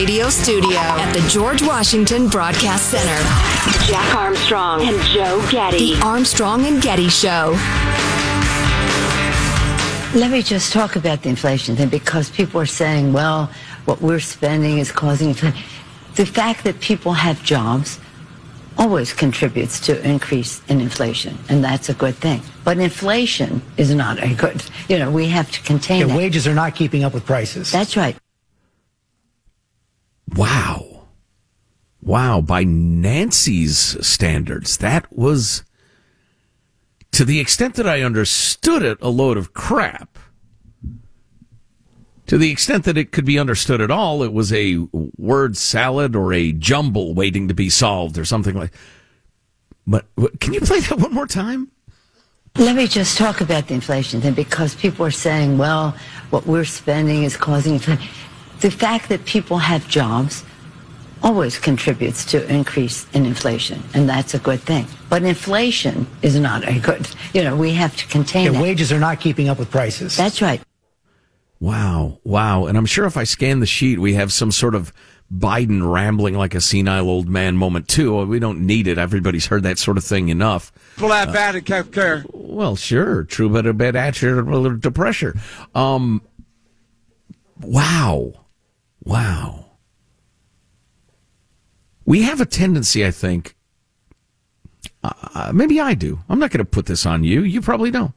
radio studio at the George Washington Broadcast Center. Jack Armstrong and Joe Getty. The Armstrong and Getty Show. Let me just talk about the inflation thing because people are saying, well, what we're spending is causing inflation. The fact that people have jobs always contributes to increase in inflation, and that's a good thing. But inflation is not a good, you know, we have to contain yeah, it. Wages are not keeping up with prices. That's right. Wow. Wow. By Nancy's standards, that was, to the extent that I understood it, a load of crap. To the extent that it could be understood at all, it was a word salad or a jumble waiting to be solved or something like. But can you play that one more time? Let me just talk about the inflation thing because people are saying, well, what we're spending is causing inflation. The fact that people have jobs always contributes to increase in inflation, and that's a good thing. But inflation is not a good, you know, we have to contain yeah, it. Wages are not keeping up with prices. That's right. Wow. Wow. And I'm sure if I scan the sheet, we have some sort of Biden rambling like a senile old man moment too. We don't need it. Everybody's heard that sort of thing enough. Well, that bad at health care. Well, sure. True, but a bit attitude to pressure. Um, wow. Wow. We have a tendency, I think, uh, maybe I do. I'm not going to put this on you. You probably don't.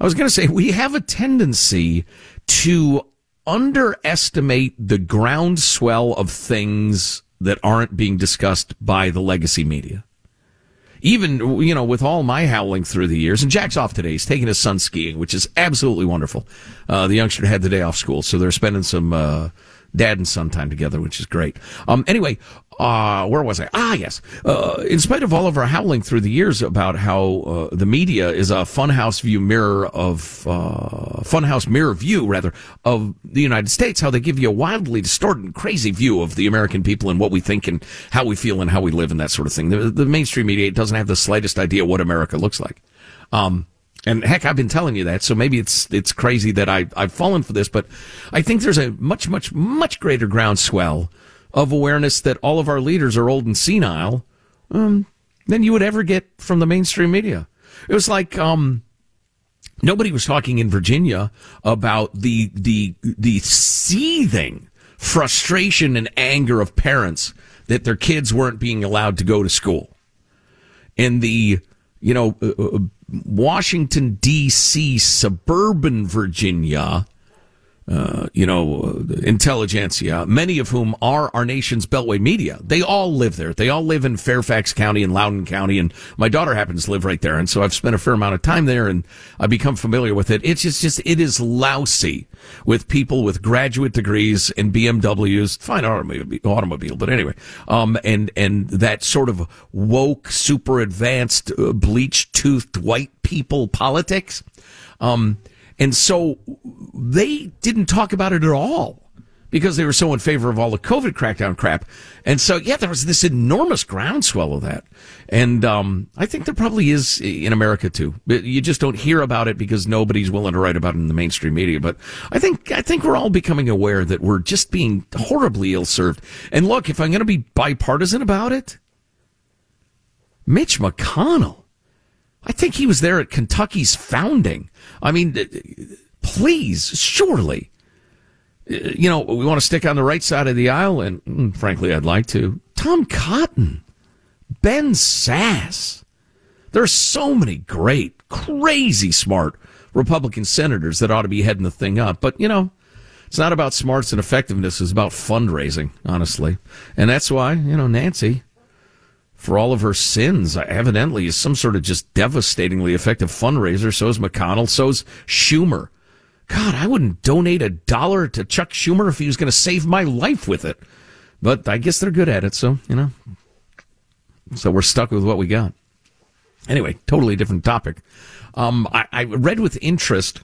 I was going to say we have a tendency to underestimate the groundswell of things that aren't being discussed by the legacy media. Even, you know, with all my howling through the years, and Jack's off today. He's taking his son skiing, which is absolutely wonderful. Uh, the youngster had the day off school, so they're spending some, uh, dad and son time together, which is great. Um, anyway, uh, where was I? Ah, yes. Uh, in spite of all of our howling through the years about how uh, the media is a funhouse view mirror of uh, funhouse mirror view rather of the United States, how they give you a wildly distorted and crazy view of the American people and what we think and how we feel and how we live and that sort of thing. The, the mainstream media doesn't have the slightest idea what America looks like. Um, and heck, I've been telling you that, so maybe it's it's crazy that I I've fallen for this, but I think there's a much much much greater groundswell of awareness that all of our leaders are old and senile um, than you would ever get from the mainstream media. It was like um, nobody was talking in Virginia about the the the seething frustration and anger of parents that their kids weren't being allowed to go to school, and the you know uh, uh Washington, D.C., suburban Virginia, uh, you know, intelligentsia, many of whom are our nation's beltway media. They all live there. They all live in Fairfax County and Loudoun County, and my daughter happens to live right there, and so I've spent a fair amount of time there, and I've become familiar with it. It's just, just it is lousy with people with graduate degrees and BMWs, fine automobile, automobile but anyway, um, and and that sort of woke, super advanced, uh, bleach toothed white people politics. Um, and so they didn't talk about it at all because they were so in favor of all the COVID crackdown crap. And so, yeah, there was this enormous groundswell of that. And um, I think there probably is in America too. You just don't hear about it because nobody's willing to write about it in the mainstream media. But I think I think we're all becoming aware that we're just being horribly ill served. And look, if I'm going to be bipartisan about it, Mitch McConnell. I think he was there at Kentucky's founding. I mean, please, surely. You know, we want to stick on the right side of the aisle, and mm, frankly, I'd like to. Tom Cotton, Ben. There are so many great, crazy smart Republican senators that ought to be heading the thing up. But, you know, it's not about smarts and effectiveness. It's about fundraising, honestly. And that's why, you know, Nancy, for all of her sins, evidently is some sort of just devastatingly effective fundraiser. So is McConnell. So is Schumer. God, I wouldn't donate a dollar to Chuck Schumer if he was going to save my life with it. But I guess they're good at it. So, you know, so we're stuck with what we got. Anyway, totally different topic. Um, I, I read with interest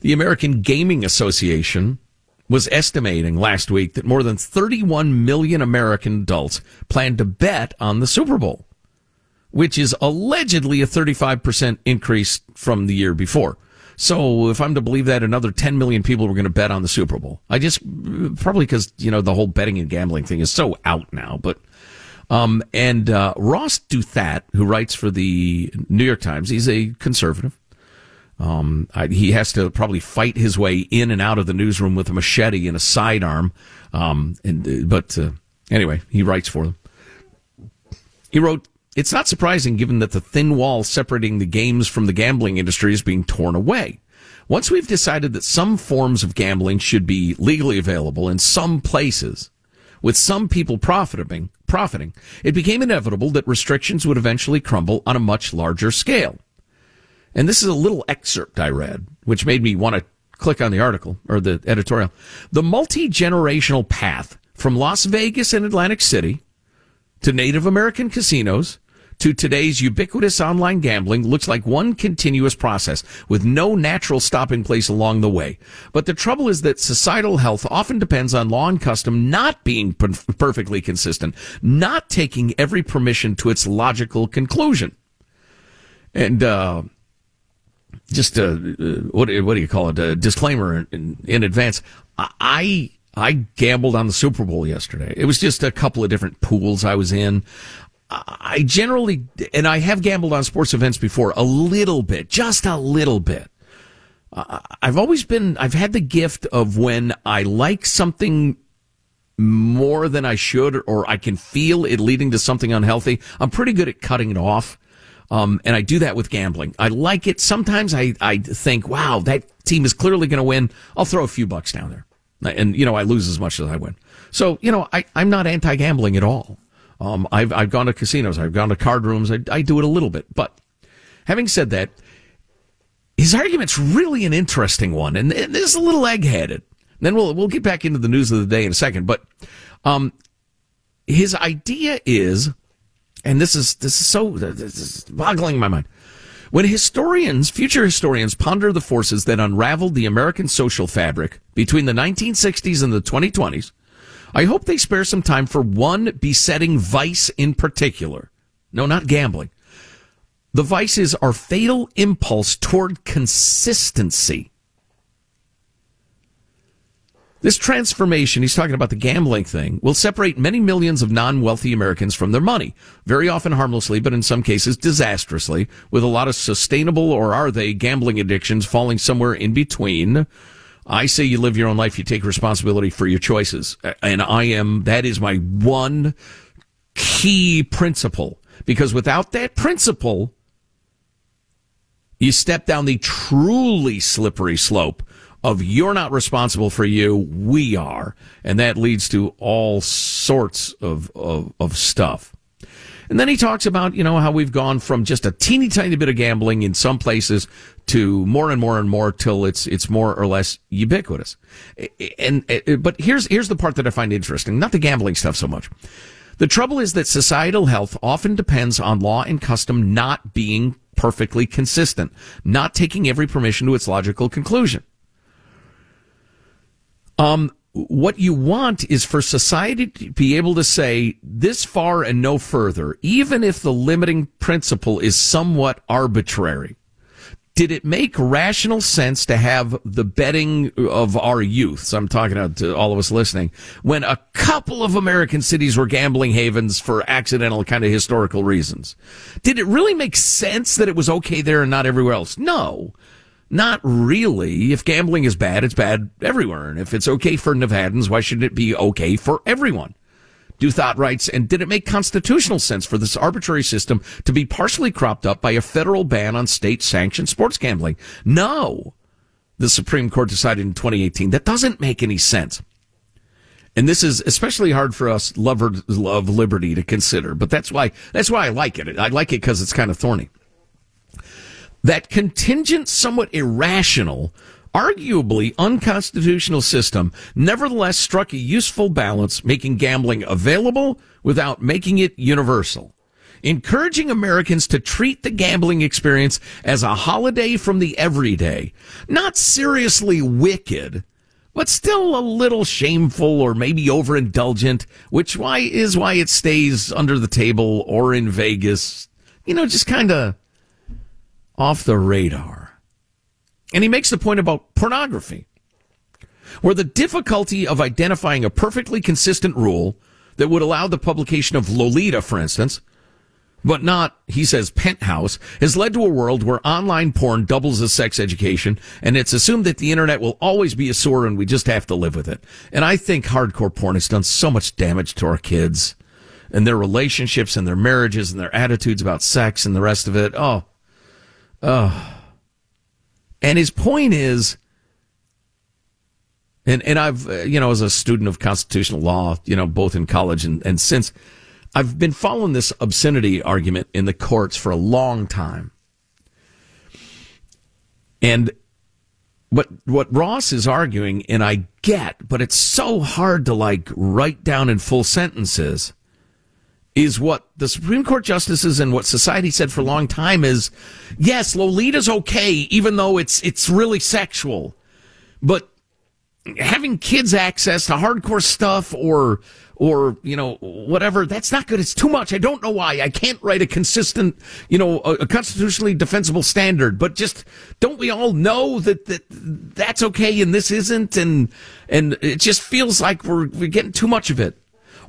the American Gaming Association was estimating last week that more than 31 million American adults plan to bet on the Super Bowl, which is allegedly a 35% increase from the year before. So if I'm to believe that, another 10 million people were going to bet on the Super Bowl. I just probably because you know the whole betting and gambling thing is so out now. But um, and uh, Ross Douthat, who writes for the New York Times, he's a conservative. Um, I, he has to probably fight his way in and out of the newsroom with a machete and a sidearm. Um, and uh, but uh, anyway, he writes for them. He wrote, "It's not surprising, given that the thin wall separating the games from the gambling industry is being torn away." Once we've decided that some forms of gambling should be legally available in some places, with some people profiting, profiting, it became inevitable that restrictions would eventually crumble on a much larger scale. And this is a little excerpt I read, which made me want to click on the article or the editorial. The multi generational path from Las Vegas and Atlantic City to Native American casinos to today's ubiquitous online gambling looks like one continuous process with no natural stopping place along the way. But the trouble is that societal health often depends on law and custom not being per- perfectly consistent, not taking every permission to its logical conclusion. And, uh, just a, uh, what, what do you call it? A disclaimer in, in advance. I, I gambled on the Super Bowl yesterday. It was just a couple of different pools I was in. I generally, and I have gambled on sports events before, a little bit, just a little bit. I've always been, I've had the gift of when I like something more than I should, or I can feel it leading to something unhealthy. I'm pretty good at cutting it off. Um, and I do that with gambling. I like it. Sometimes I, I think, wow, that team is clearly going to win. I'll throw a few bucks down there. And, you know, I lose as much as I win. So, you know, I, I'm not anti gambling at all. Um, I've, I've gone to casinos. I've gone to card rooms. I, I do it a little bit. But having said that, his argument's really an interesting one. And, and this is a little eggheaded. Then we'll, we'll get back into the news of the day in a second. But, um, his idea is, and this is, this is so, this is boggling my mind. When historians, future historians ponder the forces that unraveled the American social fabric between the 1960s and the 2020s, I hope they spare some time for one besetting vice in particular. No, not gambling. The vice is our fatal impulse toward consistency. This transformation, he's talking about the gambling thing, will separate many millions of non-wealthy Americans from their money, very often harmlessly, but in some cases disastrously, with a lot of sustainable or are they gambling addictions falling somewhere in between. I say you live your own life, you take responsibility for your choices. And I am, that is my one key principle. Because without that principle, you step down the truly slippery slope of you're not responsible for you, we are. And that leads to all sorts of, of, of stuff. And then he talks about, you know, how we've gone from just a teeny tiny bit of gambling in some places to more and more and more till it's, it's more or less ubiquitous. And, but here's, here's the part that I find interesting. Not the gambling stuff so much. The trouble is that societal health often depends on law and custom not being perfectly consistent, not taking every permission to its logical conclusion. Um, what you want is for society to be able to say this far and no further, even if the limiting principle is somewhat arbitrary. Did it make rational sense to have the betting of our youth? So I'm talking to all of us listening. When a couple of American cities were gambling havens for accidental kind of historical reasons. Did it really make sense that it was okay there and not everywhere else? No. Not really. If gambling is bad, it's bad everywhere. And if it's okay for Nevadans, why shouldn't it be okay for everyone? Douthat writes, and did it make constitutional sense for this arbitrary system to be partially cropped up by a federal ban on state sanctioned sports gambling? No. The Supreme Court decided in 2018 that doesn't make any sense. And this is especially hard for us lovers of liberty to consider, but that's why, that's why I like it. I like it because it's kind of thorny. That contingent, somewhat irrational, arguably unconstitutional system nevertheless struck a useful balance, making gambling available without making it universal. Encouraging Americans to treat the gambling experience as a holiday from the everyday, not seriously wicked, but still a little shameful or maybe overindulgent, which why is why it stays under the table or in Vegas, you know, just kind of off the radar. And he makes the point about pornography, where the difficulty of identifying a perfectly consistent rule that would allow the publication of Lolita, for instance, but not, he says, penthouse, has led to a world where online porn doubles as sex education, and it's assumed that the internet will always be a sore and we just have to live with it. And I think hardcore porn has done so much damage to our kids and their relationships and their marriages and their attitudes about sex and the rest of it. Oh, oh. And his point is, and, and I've, uh, you know, as a student of constitutional law, you know, both in college and, and since, I've been following this obscenity argument in the courts for a long time. And what what Ross is arguing, and I get, but it's so hard to like write down in full sentences, is what the Supreme Court justices and what society said for a long time is, yes, Lolita's okay, even though it's it's really sexual, but having kids access to hardcore stuff or or you know whatever that's not good. It's too much. I don't know why. I can't write a consistent you know a, constitutionally defensible standard. But just don't we all know that that that's okay and this isn't? And and it just feels like we're we're getting too much of it.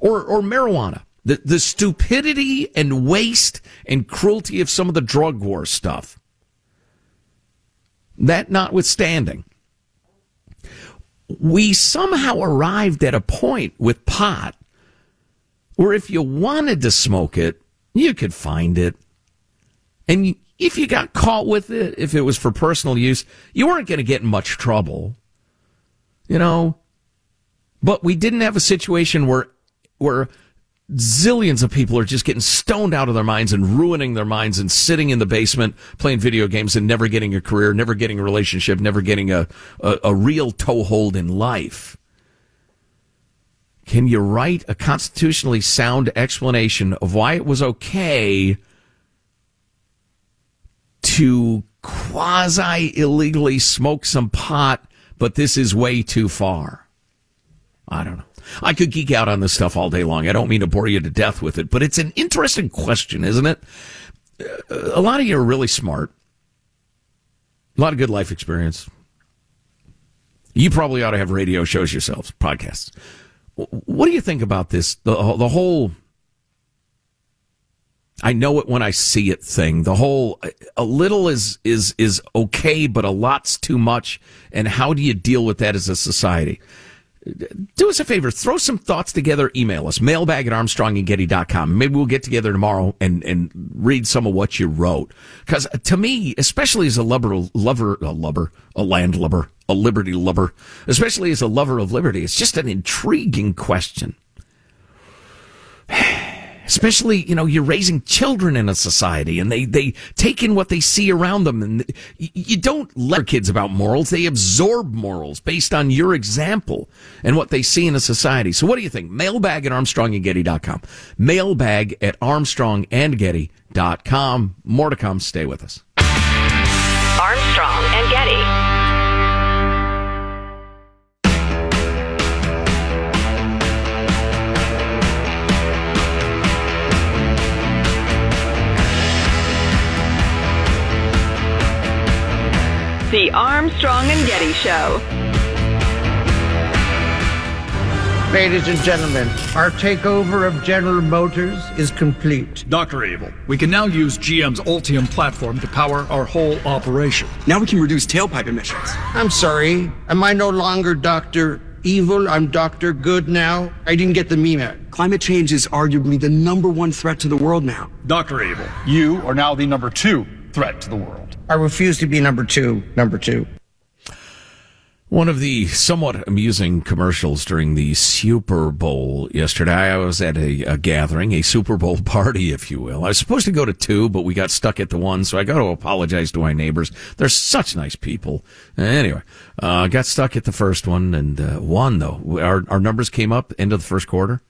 Or or marijuana the the stupidity and waste and cruelty of some of the drug war stuff that notwithstanding we somehow arrived at a point with pot where if you wanted to smoke it, you could find it. And if you got caught with it, if it was for personal use, you weren't going to get in much trouble. You know? But we didn't have a situation where, where zillions of people are just getting stoned out of their minds and ruining their minds and sitting in the basement playing video games and never getting a career, never getting a relationship, never getting a, a, a real toehold in life. Can you write a constitutionally sound explanation of why it was okay to quasi illegally smoke some pot, but this is way too far? I don't know. I could geek out on this stuff all day long. I don't mean to bore you to death with it, but it's an interesting question, isn't it? Uh, a lot of you are really smart. A lot of good life experience. You probably ought to have radio shows yourselves, podcasts. What do you think about this? The, the whole I know it when I see it thing. The whole uh, a little is is is okay, but a lot's too much. And how do you deal with that as a society? Do us a favor, throw some thoughts together, email us, mailbag at armstrongandgetty.com. Maybe we'll get together tomorrow and, and read some of what you wrote. Cause uh, to me, especially as a lover, lover, a lover, a land landlubber, a liberty lover, especially as a lover of liberty, it's just an intriguing question. Especially you know you're raising children in a society and they they take in what they see around them and you don't let kids about morals. They absorb morals based on your example and what they see in a society. So what do you think? Mailbag at armstrongandgetty.com mailbag at armstrongandgetty.com more to come. Stay with us The Armstrong and Getty Show. Ladies and gentlemen, our takeover of General Motors is complete. Dr. Evil, we can now use GM's Ultium platform to power our whole operation. Now we can reduce tailpipe emissions. I'm sorry. Am I no longer Dr. Evil? I'm Dr. Good now? I didn't get the meme. Climate change is arguably the number one threat to the world now. Dr. Evil, you are now the number two threat to the world. I refuse to be number two. Number two. One of the somewhat amusing commercials during the Super Bowl yesterday. I was at a, a, gathering, a Super Bowl party, if you will. I was supposed to go to two, but we got stuck at the one, so I got to apologize to my neighbors. They're such nice people. Anyway, uh, got stuck at the first one and uh, won though. Our our numbers came up end of the first quarter.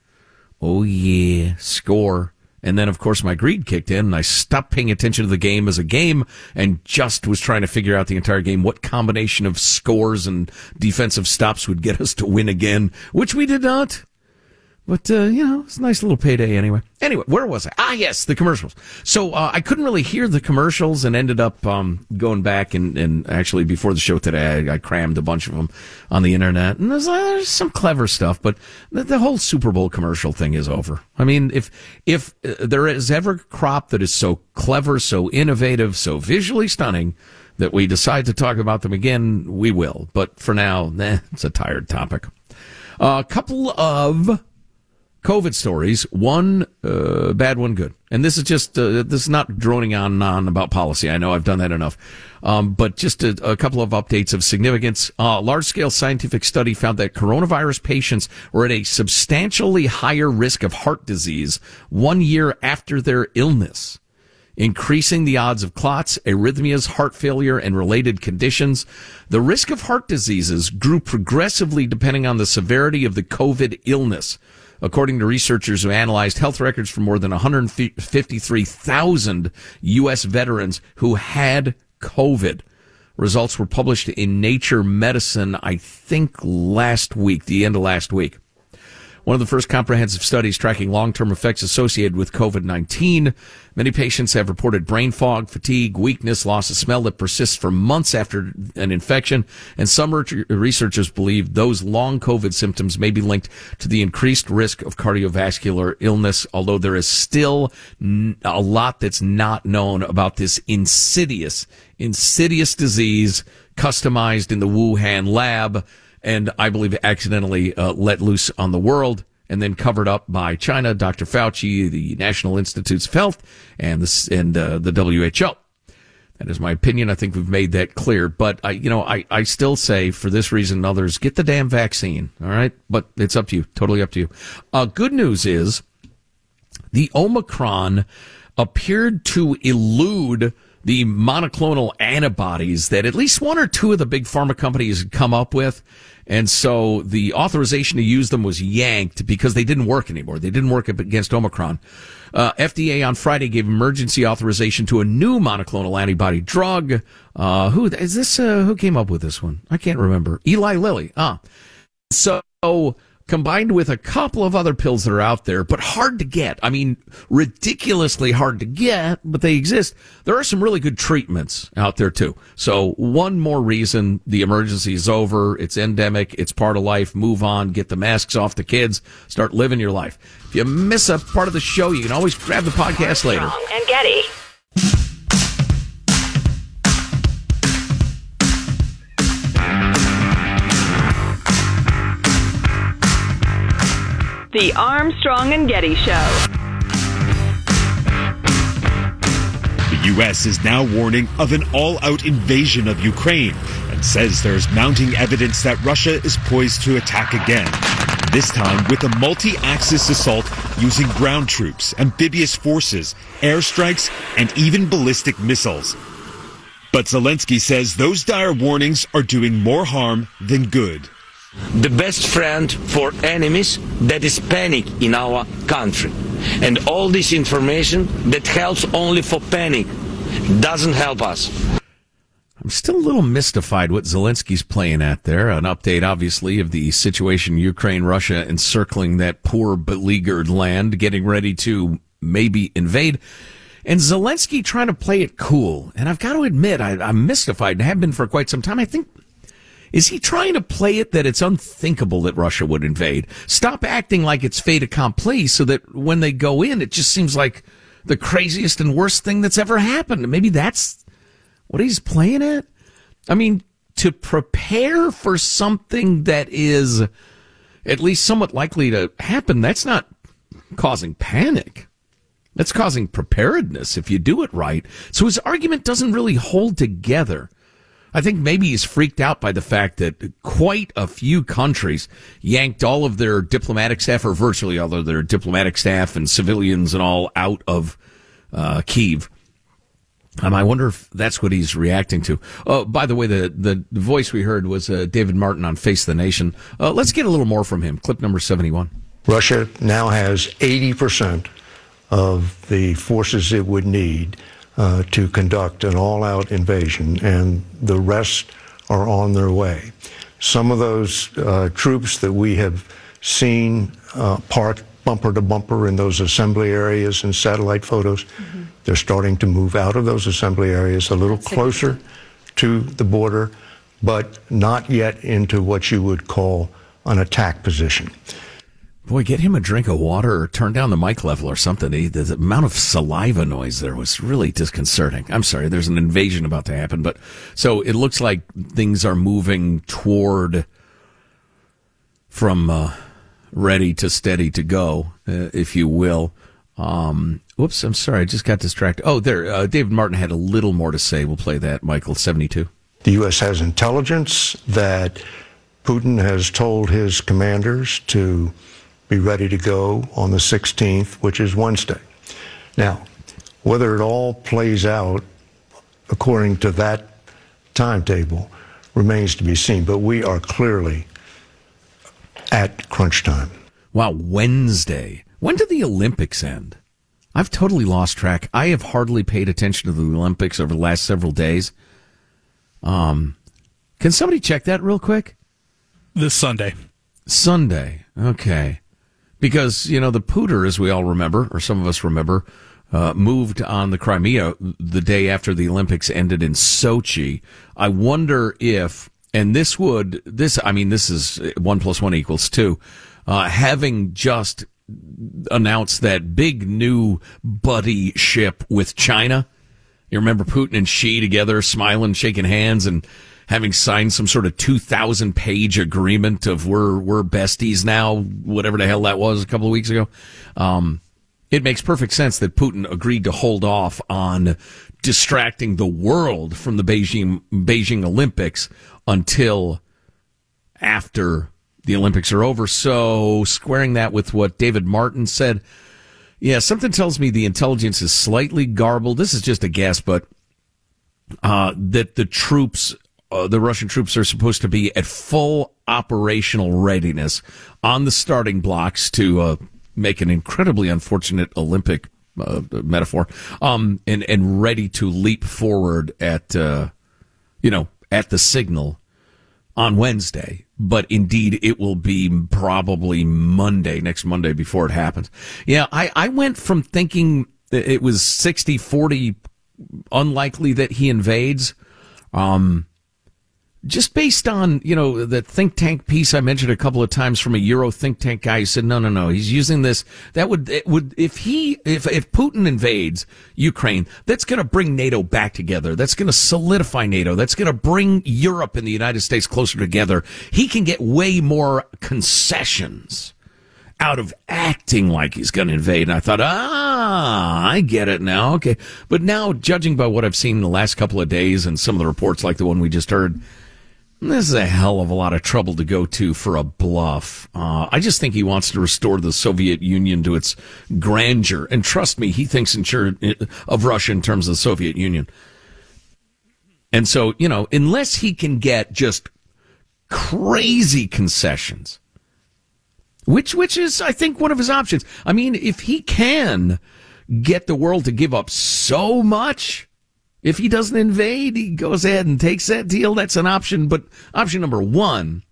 Oh yeah, score and then, of course, my greed kicked in and I stopped paying attention to the game as a game and just was trying to figure out the entire game what combination of scores and defensive stops would get us to win again, which we did not. But, uh, you know, it's a nice little payday anyway. Anyway, where was I? Ah, yes, the commercials. So uh, I couldn't really hear the commercials and ended up um, going back and, and actually before the show today, I, I, crammed a bunch of them on the internet. And there's, uh, there's some clever stuff, but the, the, whole Super Bowl commercial thing is over. I mean, if if uh, there is ever a crop that is so clever, so innovative, so visually stunning that we decide to talk about them again, we will. But for now, nah, it's a tired topic. A couple of COVID stories. One uh, bad, one good. And this is just uh, this is not droning on and on about policy. I know I've done that enough. Um, but just a, a, couple of updates of significance. Uh, large scale scientific study found that coronavirus patients were at a substantially higher risk of heart disease one year after their illness increasing the odds of clots, arrhythmias, heart failure, and related conditions. The risk of heart diseases grew progressively depending on the severity of the COVID illness according to researchers who analyzed health records for more than 153,000 U.S. veterans who had COVID. Results were published in Nature Medicine, I think last week, the end of last week one of the first comprehensive studies tracking long-term effects associated with COVID-19. Many patients have reported brain fog, fatigue, weakness, loss of smell that persists for months after an infection. And some researchers believe those long COVID symptoms may be linked to the increased risk of cardiovascular illness, although there is still a lot that's not known about this insidious, insidious disease customized in the Wuhan lab and I believe accidentally uh, let loose on the world and then covered up by China, Dr. Fauci, the National Institutes of Health, and the, and uh, the WHO. That is my opinion. I think we've made that clear. But I, you know, I, I still say for this reason and others, get the damn vaccine. All right. But it's up to you. Totally up to you. Uh, good news is the Omicron appeared to elude the monoclonal antibodies that at least one or two of the big pharma companies had come up with. And so the authorization to use them was yanked because they didn't work anymore. They didn't work against Omicron. Uh, FDA on Friday gave emergency authorization to a new monoclonal antibody drug. Uh, who is this? Uh, who came up with this one? I can't remember. Eli Lilly. Ah, so combined with a couple of other pills that are out there, but hard to get. I mean, ridiculously hard to get, but they exist. There are some really good treatments out there too. So one more reason the emergency is over. It's endemic. It's part of life. Move on. Get the masks off the kids. Start living your life. If you miss a part of the show, you can always grab the podcast later. And Getty. The Armstrong and Getty Show. The U.S. is now warning of an all out invasion of Ukraine and says there's mounting evidence that Russia is poised to attack again. This time with a multi axis assault using ground troops, amphibious forces, airstrikes, and even ballistic missiles. But Zelensky says those dire warnings are doing more harm than good the best friend for enemies that is panic in our country. And all this information that helps only for panic doesn't help us. I'm still a little mystified what Zelensky's playing at there. An update, obviously, of the situation Ukraine, Russia encircling that poor, beleaguered land, getting ready to maybe invade. And Zelensky trying to play it cool. And I've got to admit, I, am mystified and have been for quite some time. I think is he trying to play it that it's unthinkable that Russia would invade? Stop acting like it's fait accompli so that when they go in, it just seems like the craziest and worst thing that's ever happened. Maybe that's what he's playing at. I mean, to prepare for something that is at least somewhat likely to happen, that's not causing panic. That's causing preparedness if you do it right. So his argument doesn't really hold together. I think maybe he's freaked out by the fact that quite a few countries yanked all of their diplomatic staff, or virtually all of their diplomatic staff and civilians and all out of uh, Kiev. Um, I wonder if that's what he's reacting to. Oh, by the way, the, the voice we heard was uh, David Martin on Face the Nation. Uh, let's get a little more from him. Clip number 71. Russia now has 80% of the forces it would need uh, to conduct an all out invasion, and the rest are on their way. Some of those uh, troops that we have seen uh, parked bumper to bumper in those assembly areas and satellite photos. Mm-hmm. They're starting to move out of those assembly areas a little That's closer to the border, but not yet into what you would call an attack position. Boy, get him a drink of water or turn down the mic level or something. the amount of saliva noise there was really disconcerting. I'm sorry, there's an invasion about to happen, but so it looks like things are moving toward from uh, ready to steady to go, uh, if you will. Um, whoops, I'm sorry, I just got distracted. Oh, there, uh, David Martin had a little more to say. We'll play that, Michael, 72. The U.S. has intelligence that Putin has told his commanders to be ready to go on the 16th, which is Wednesday. Now, whether it all plays out according to that timetable remains to be seen, but we are clearly at crunch time. Wow, Wednesday. When do the Olympics end? I've totally lost track. I have hardly paid attention to the Olympics over the last several days. Um, can somebody check that real quick? This Sunday. Sunday. Okay because you know the pooter, as we all remember, or some of us remember, uh, moved on the Crimea the day after the Olympics ended in Sochi. I wonder if, and this would this, I mean, this is one plus one equals two. Uh, having just announced that big new buddy ship with China. You remember Putin and Xi together, smiling, shaking hands, and having signed some sort of 2,000 page agreement of we're, we're besties now, whatever the hell that was a couple of weeks ago. Um, it makes perfect sense that Putin agreed to hold off on distracting the world from the Beijing, Beijing Olympics until after the Olympics are over. So squaring that with what David Martin said, yeah, something tells me the intelligence is slightly garbled. This is just a guess, but uh, that the troops uh, the Russian troops are supposed to be at full operational readiness on the starting blocks to uh, make an incredibly unfortunate Olympic uh, metaphor, um, and and ready to leap forward at uh, you know at the signal on Wednesday. But indeed, it will be probably Monday, next Monday before it happens. Yeah, I, I went from thinking it was 60 40 unlikely that he invades. Um, just based on you know the think tank piece I mentioned a couple of times from a Euro think tank guy who said no no no he's using this that would would if he if if Putin invades Ukraine that's going to bring NATO back together that's going to solidify NATO that's going to bring Europe and the United States closer together he can get way more concessions out of acting like he's going to invade. And I thought, ah, I get it now. Okay. But now, judging by what I've seen in the last couple of days and some of the reports like the one we just heard, this is a hell of a lot of trouble to go to for a bluff. Uh, I just think he wants to restore the Soviet Union to its grandeur. And trust me, he thinks of Russia in terms of the Soviet Union. And so, you know, unless he can get just crazy concessions, which, which is, I think, one of his options. I mean, if he can get the world to give up so much, if he doesn't invade, he goes ahead and takes that deal. That's an option. But option number one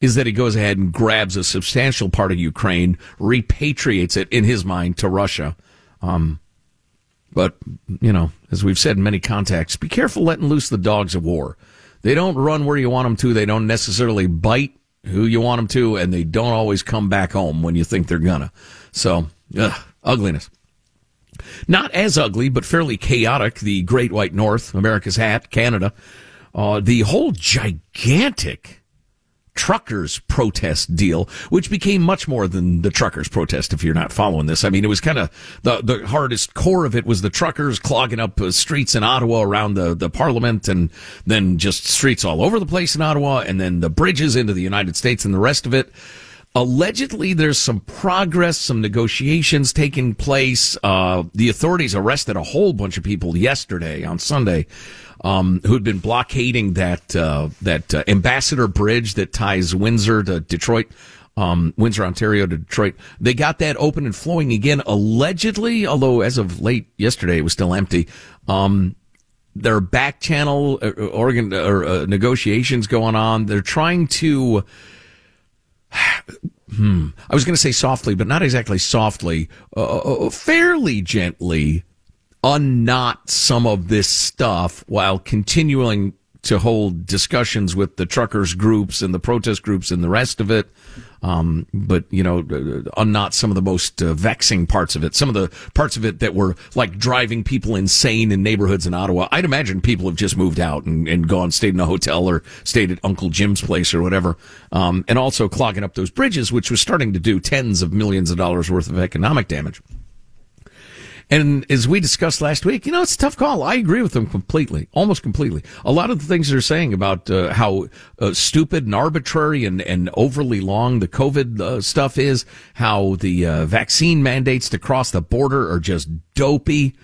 is that he goes ahead and grabs a substantial part of Ukraine, repatriates it in his mind to Russia. Um, but, you know, as we've said in many contexts, be careful letting loose the dogs of war. They don't run where you want them to. They don't necessarily bite who you want them to, and they don't always come back home when you think they're gonna. So, ugh, ugliness. Not as ugly, but fairly chaotic. The Great White North, America's hat, Canada. Uh, the whole gigantic truckers protest deal, which became much more than the truckers protest. If you're not following this, I mean, it was kind of the the hardest core of it was the truckers clogging up uh, streets in Ottawa around the the Parliament, and then just streets all over the place in Ottawa, and then the bridges into the United States and the rest of it. Allegedly, there's some progress, some negotiations taking place. Uh, the authorities arrested a whole bunch of people yesterday on Sunday um, who'd been blockading that uh, that uh, Ambassador Bridge that ties Windsor to Detroit. Um, Windsor, Ontario to Detroit. They got that open and flowing again, allegedly, although as of late yesterday, it was still empty. Um, there are back channel uh, organ or uh, negotiations going on. They're trying to hmm, I was going to say softly, but not exactly softly, uh, uh, fairly gently unknot some of this stuff while continuing to hold discussions with the truckers groups and the protest groups and the rest of it. Um, but you know, uh, unknot some of the most uh, vexing parts of it. Some of the parts of it that were like driving people insane in neighborhoods in Ottawa. I'd imagine people have just moved out and, and gone, stayed in a hotel or stayed at Uncle Jim's place or whatever. Um, and also clogging up those bridges, which was starting to do tens of millions of dollars worth of economic damage. And as we discussed last week, you know, it's a tough call. I agree with them completely, almost completely. A lot of the things they're saying about uh, how uh, stupid and arbitrary and, and overly long the COVID uh, stuff is, how the uh, vaccine mandates to cross the border are just dopey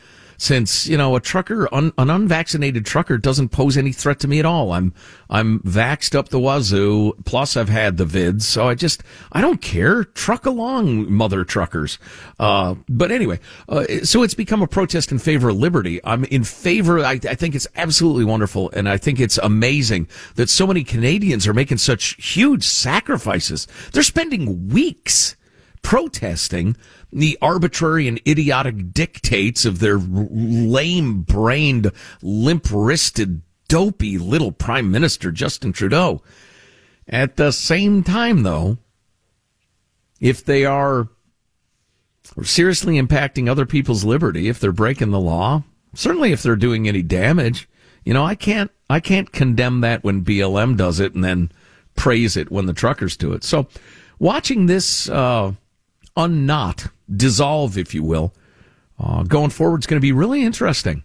since you know a trucker, un, an unvaccinated trucker, doesn't pose any threat to me at all. I'm I'm vaxxed up the wazoo. Plus, I've had the vids, so I just I don't care. Truck along, mother truckers. Uh, but anyway, uh, so it's become a protest in favor of liberty. I'm in favor. I, I think it's absolutely wonderful, and I think it's amazing that so many Canadians are making such huge sacrifices. They're spending weeks protesting the arbitrary and idiotic dictates of their lame brained, limp wristed, dopey little prime minister, Justin Trudeau. At the same time, though, if they are seriously impacting other people's liberty, if they're breaking the law, certainly if they're doing any damage, you know, I can't, I can't condemn that when BLM does it and then praise it when the truckers do it. So watching this, uh, unknot dissolve, if you will, uh, going forward is going to be really interesting.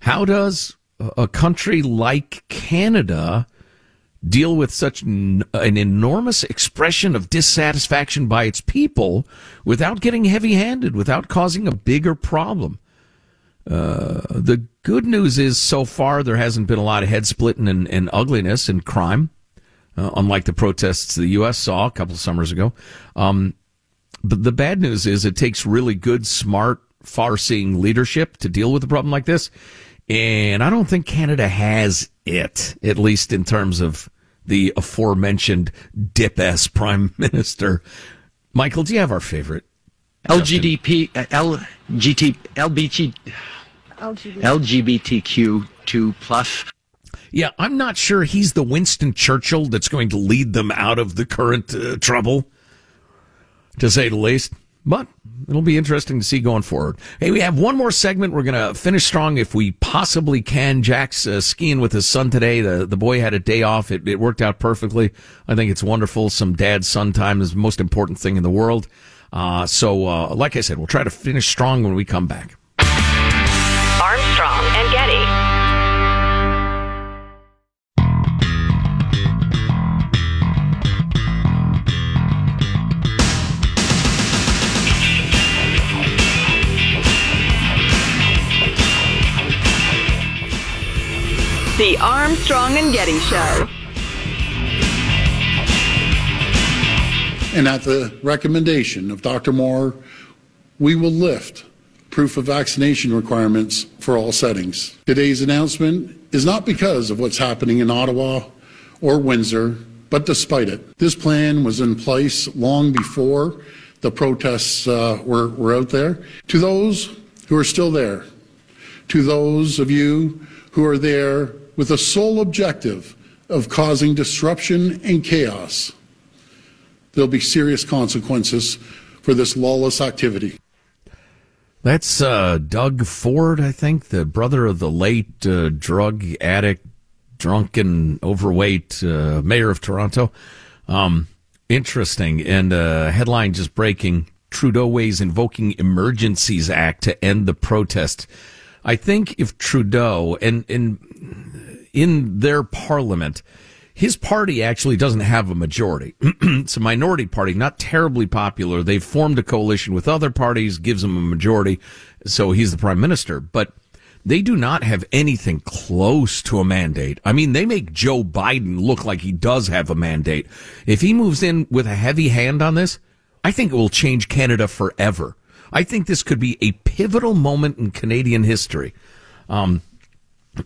How does a country like Canada deal with such an enormous expression of dissatisfaction by its people without getting heavy handed, without causing a bigger problem? Uh, the good news is so far there hasn't been a lot of head splitting and, and ugliness and crime, uh, unlike the protests the U.S. saw a couple of summers ago. Um, but the bad news is it takes really good, smart, far seeing leadership to deal with a problem like this. And I don't think Canada has it, at least in terms of the aforementioned dip S prime minister. Michael, do you have our favorite? LGDP, uh, LGT, LBG, LGBTQ2 plus. Yeah, I'm not sure he's the Winston Churchill that's going to lead them out of the current uh, trouble to say the least. But it'll be interesting to see going forward. Hey, we have one more segment. We're going to finish strong if we possibly can. Jack's uh, skiing with his son today. The the boy had a day off. It, it worked out perfectly. I think it's wonderful. Some dad son time is the most important thing in the world. Uh, so, uh, like I said, we'll try to finish strong when we come back. Armstrong and Getty. The Armstrong and Getty Show. And at the recommendation of Dr. Moore, we will lift proof of vaccination requirements for all settings. Today's announcement is not because of what's happening in Ottawa or Windsor, but despite it. This plan was in place long before the protests uh, were, were out there. To those who are still there, to those of you who are there with the sole objective of causing disruption and chaos, there'll be serious consequences for this lawless activity. That's uh, Doug Ford, I think, the brother of the late uh, drug addict, drunken, overweight uh, mayor of Toronto. Um, interesting. And uh, headline just breaking Trudeau weighs invoking Emergencies Act to end the protest. I think if Trudeau, and, and in their parliament, his party actually doesn't have a majority. it's a minority party, not terribly popular. They've formed a coalition with other parties, gives them a majority, so he's the prime minister. But they do not have anything close to a mandate. I mean, they make Joe Biden look like he does have a mandate. If he moves in with a heavy hand on this, I think it will change Canada forever. I think this could be a pivotal moment in Canadian history. Um,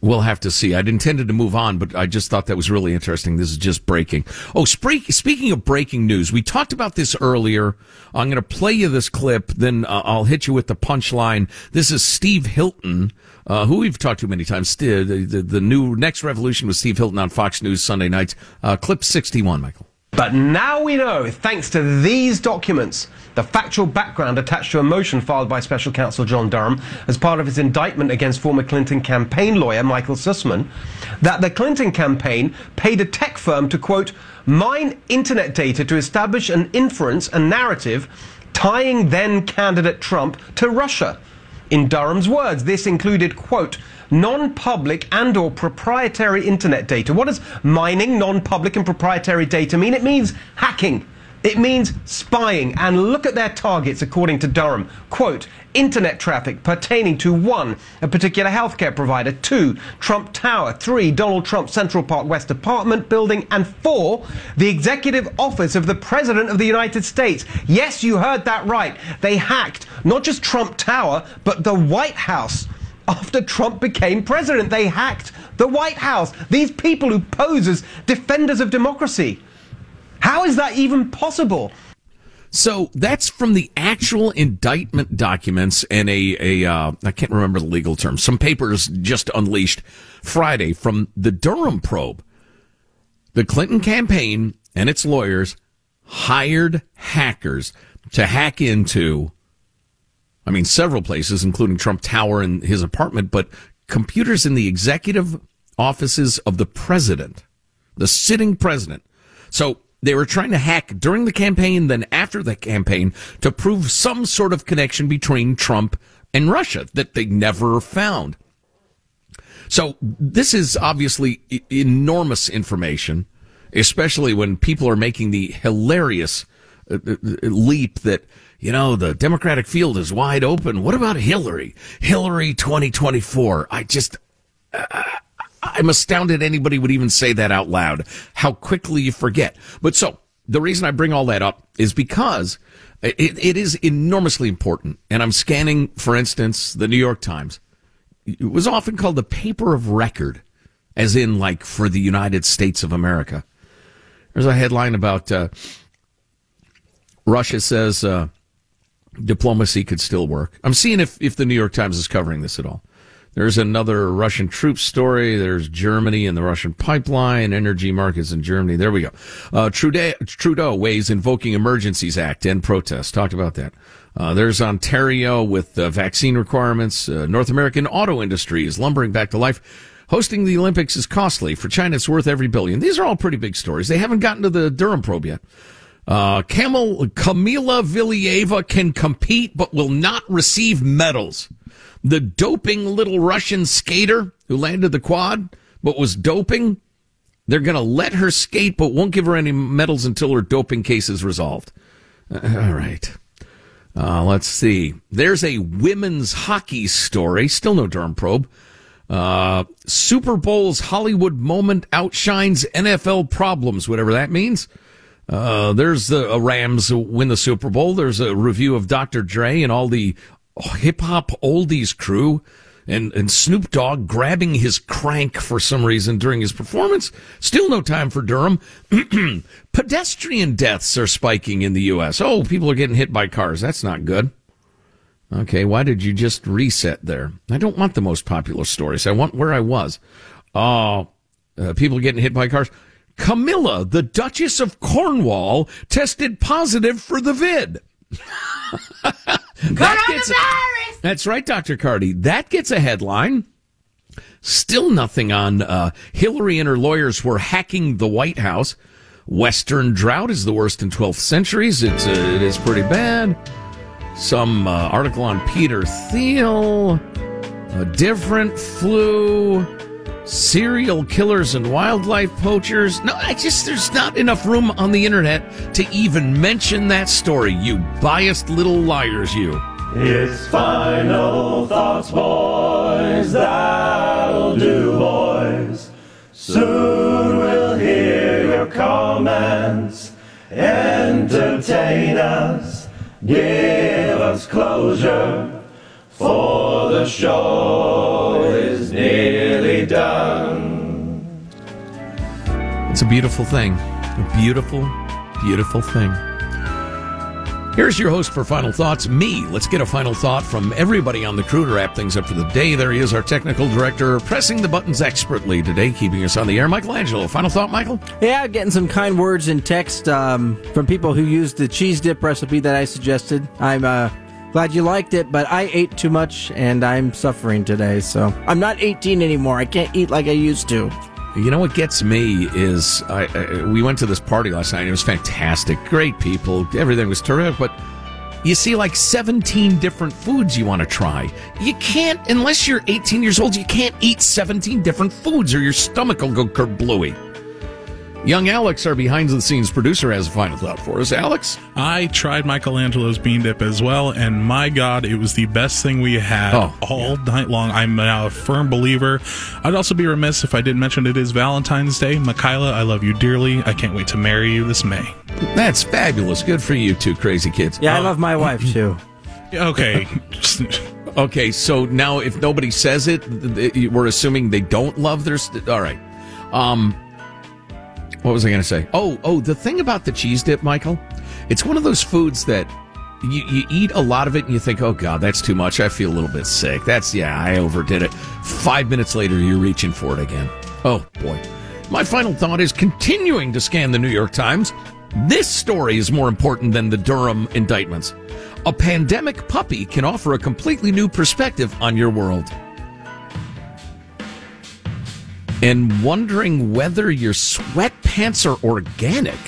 We'll have to see. I'd intended to move on, but I just thought that was really interesting. This is just breaking. Oh, speaking of breaking news, we talked about this earlier. I'm going to play you this clip, then uh, I'll hit you with the punchline. This is Steve Hilton, uh, who we've talked to many times. The, the, the, new Next Revolution with Steve Hilton on Fox News Sunday nights. Uh, clip 61, Michael. But now we know, thanks to these documents, the factual background attached to a motion filed by Special Counsel John Durham as part of his indictment against former Clinton campaign lawyer Michael Sussmann, that the Clinton campaign paid a tech firm to, quote, mine internet data to establish an inference, a narrative, tying then candidate Trump to Russia. In Durham's words, this included, quote, non-public and or proprietary internet data. What does mining non-public and proprietary data mean? It means hacking. It means spying. And look at their targets, according to Durham. Quote, internet traffic pertaining to one, a particular healthcare provider, two, Trump Tower, three, Donald Trump Central Park West apartment building, and four, the executive office of the President of the United States. Yes, you heard that right. They hacked not just Trump Tower, but the White House after Trump became president. They hacked the White House. These people who pose as defenders of democracy. How is that even possible? So that's from the actual indictment documents and a, a uh, I can't remember the legal term, some papers just unleashed Friday from the Durham probe. The Clinton campaign and its lawyers hired hackers to hack into I mean, several places, including Trump Tower and his apartment, but computers in the executive offices of the president, the sitting president. So they were trying to hack during the campaign, then after the campaign to prove some sort of connection between Trump and Russia that they never found. So this is obviously enormous information, especially when people are making the hilarious uh, uh, leap that you know, the Democratic field is wide open. What about Hillary? Hillary 2024. I just, uh, I'm astounded anybody would even say that out loud. How quickly you forget. But so the reason I bring all that up is because it, it is enormously important. And I'm scanning, for instance, the New York Times. It was often called the paper of record, as in like for the United States of America. There's a headline about uh, Russia says uh, diplomacy could still work. I'm seeing if, if the New York Times is covering this at all. There's another Russian troop story. There's Germany and the Russian pipeline, energy markets in Germany. There we go. Uh, Trudeau, Trudeau weighs invoking emergencies act and protest. Talked about that. Uh, there's Ontario with uh, vaccine requirements. Uh, North American auto industry is lumbering back to life. Hosting the Olympics is costly. For China, it's worth every billion. These are all pretty big stories. They haven't gotten to the Durham probe yet. Uh, Camel, Kamila Valieva can compete but will not receive medals. The doping little Russian skater who landed the quad but was doping, they're going to let her skate but won't give her any medals until her doping case is resolved. Uh, all right. Uh, let's see. There's a women's hockey story. Still no Durham probe. Uh, Super Bowl's Hollywood moment outshines NFL problems, whatever that means. Uh, there's the uh, Rams win the Super Bowl. There's a review of Dr. Dre and all the hip hop oldies crew and, and Snoop Dogg grabbing his crank for some reason during his performance. Still no time for Durham. Pedestrian deaths are spiking in the U.S. Oh, people are getting hit by cars. That's not good. Okay, why did you just reset there? I don't want the most popular stories. I want where I was. Uh, uh people getting hit by cars. Camilla, the Duchess of Cornwall, tested positive for the vid. that gets, that's right, Dr. Cardi. That gets a headline. Still nothing on uh, Hillary and her lawyers were hacking the White House. Western drought is the worst in 12th centuries. It's uh, it is pretty bad. Some uh, article on Peter Thiel. A different flu serial killers and wildlife poachers. No, I just, there's not enough room on the internet to even mention that story, you biased little liars, you. It's final thoughts, boys. That'll do, boys. Soon we'll hear your comments. Entertain us. Give us closure for the show is nearly done. It's a beautiful thing. A beautiful, beautiful thing. Here's your host for Final Thoughts, me. Let's get a final thought from everybody on the crew to wrap things up for the day. There he is, our technical director, pressing the buttons expertly today, keeping us on the air. Michelangelo, final thought, Michael? Yeah, getting some kind words in text um, from people who used the cheese dip recipe that I suggested. I'm uh, glad you liked it, but I ate too much and I'm suffering today. So I'm not 18 anymore. I can't eat like I used to. You know what gets me is I, I, we went to this party last night. It was fantastic, great people, everything was terrific. But you see, like seventeen different foods you want to try. You can't unless you're 18 years old. You can't eat 17 different foods, or your stomach will go kerblooey. Young Alex, our behind the scenes producer, has a final thought for us. Alex? I tried Michelangelo's bean dip as well, and my God, it was the best thing we had Oh, all night long. I'm now a firm believer. I'd also be remiss if I didn't mention it is Valentine's Day. Michaela, I love you dearly. I can't wait to marry you this May. That's fabulous. Good for you, two crazy kids. Yeah, I love my wife too. Okay. okay, so now if nobody says it, th- th- we're assuming they don't love their. St- all right. Um, what was I going to say? Oh, oh, the thing about the cheese dip, Michael, it's one of those foods that you, you eat a lot of it and you think, oh God, that's too much. I feel a little bit sick. That's, yeah, I overdid it. Five minutes later, you're reaching for it again. Oh boy. My final thought is continuing to scan the New York Times. This story is more important than the Durham indictments. A pandemic puppy can offer a completely new perspective on your world. And wondering whether your sweatpants are organic.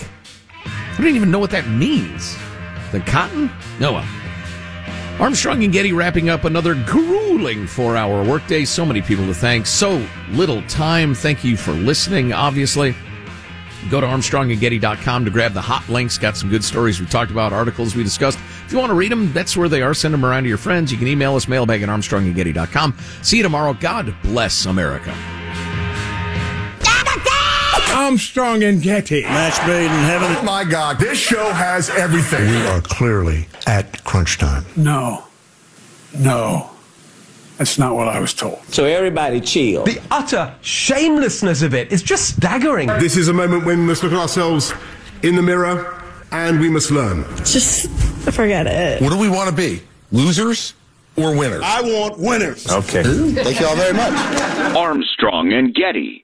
I don't even know what that means. The cotton? No, well. Armstrong and Getty wrapping up another grueling four hour workday. So many people to thank, so little time. Thank you for listening, obviously. Go to armstrongandgetty.com to grab the hot links. Got some good stories we talked about, articles we discussed. If you want to read them, that's where they are. Send them around to your friends. You can email us, mailbag at armstrongandgetty.com. See you tomorrow. God bless America. Armstrong and Getty. Match made in heaven. Oh my God, this show has everything. We are clearly at crunch time. No. No. That's not what I was told. So everybody chill. The utter shamelessness of it is just staggering. This is a moment when we must look at ourselves in the mirror and we must learn. Just forget it. What do we want to be? Losers or winners? I want winners. Okay. Thank you all very much. Armstrong and Getty.